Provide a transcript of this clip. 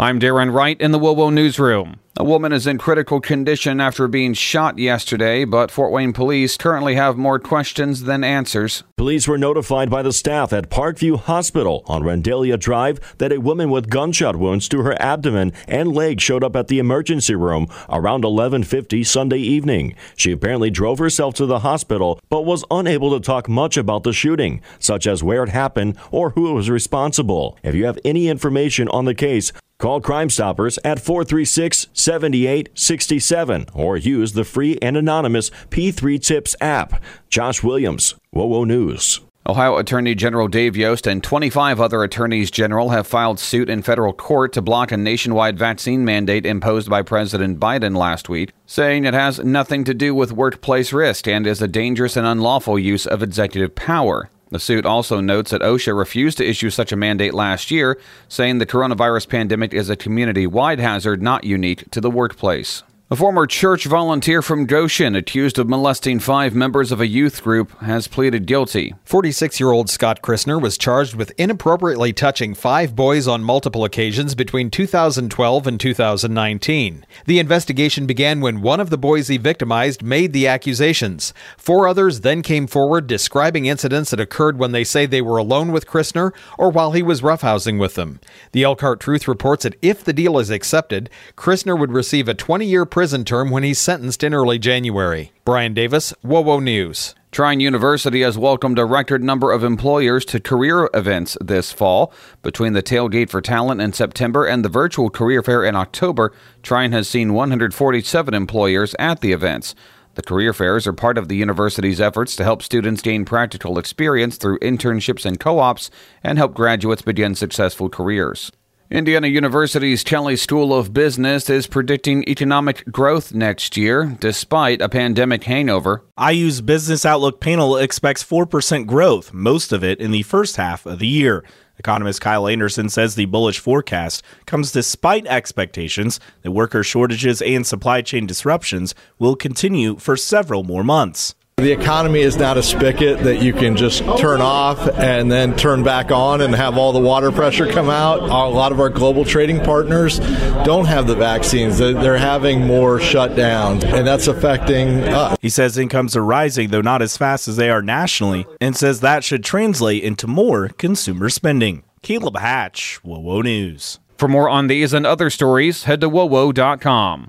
I'm Darren Wright in the WOWO Newsroom. A woman is in critical condition after being shot yesterday, but Fort Wayne police currently have more questions than answers. Police were notified by the staff at Parkview Hospital on Randallia Drive that a woman with gunshot wounds to her abdomen and leg showed up at the emergency room around 11:50 Sunday evening. She apparently drove herself to the hospital but was unable to talk much about the shooting, such as where it happened or who was responsible. If you have any information on the case, Call Crime Stoppers at 436 7867 or use the free and anonymous P3 Tips app. Josh Williams, WOWO News. Ohio Attorney General Dave Yost and 25 other attorneys general have filed suit in federal court to block a nationwide vaccine mandate imposed by President Biden last week, saying it has nothing to do with workplace risk and is a dangerous and unlawful use of executive power. The suit also notes that OSHA refused to issue such a mandate last year, saying the coronavirus pandemic is a community wide hazard not unique to the workplace. A former church volunteer from Goshen, accused of molesting five members of a youth group, has pleaded guilty. 46 year old Scott Christner was charged with inappropriately touching five boys on multiple occasions between 2012 and 2019. The investigation began when one of the boys he victimized made the accusations. Four others then came forward describing incidents that occurred when they say they were alone with Christner or while he was roughhousing with them. The Elkhart Truth reports that if the deal is accepted, Christner would receive a 20 year prison term when he's sentenced in early January. Brian Davis, WOWO News. Trine University has welcomed a record number of employers to career events this fall. Between the Tailgate for Talent in September and the virtual career fair in October, Trine has seen 147 employers at the events. The career fairs are part of the university's efforts to help students gain practical experience through internships and co ops and help graduates begin successful careers. Indiana University's Kelley School of Business is predicting economic growth next year, despite a pandemic hangover. IU's Business Outlook panel expects 4% growth, most of it in the first half of the year. Economist Kyle Anderson says the bullish forecast comes despite expectations that worker shortages and supply chain disruptions will continue for several more months. The economy is not a spigot that you can just turn off and then turn back on and have all the water pressure come out. A lot of our global trading partners don't have the vaccines. They're having more shutdowns, and that's affecting us. He says incomes are rising, though not as fast as they are nationally, and says that should translate into more consumer spending. Caleb Hatch, WOWO News. For more on these and other stories, head to WOWO.com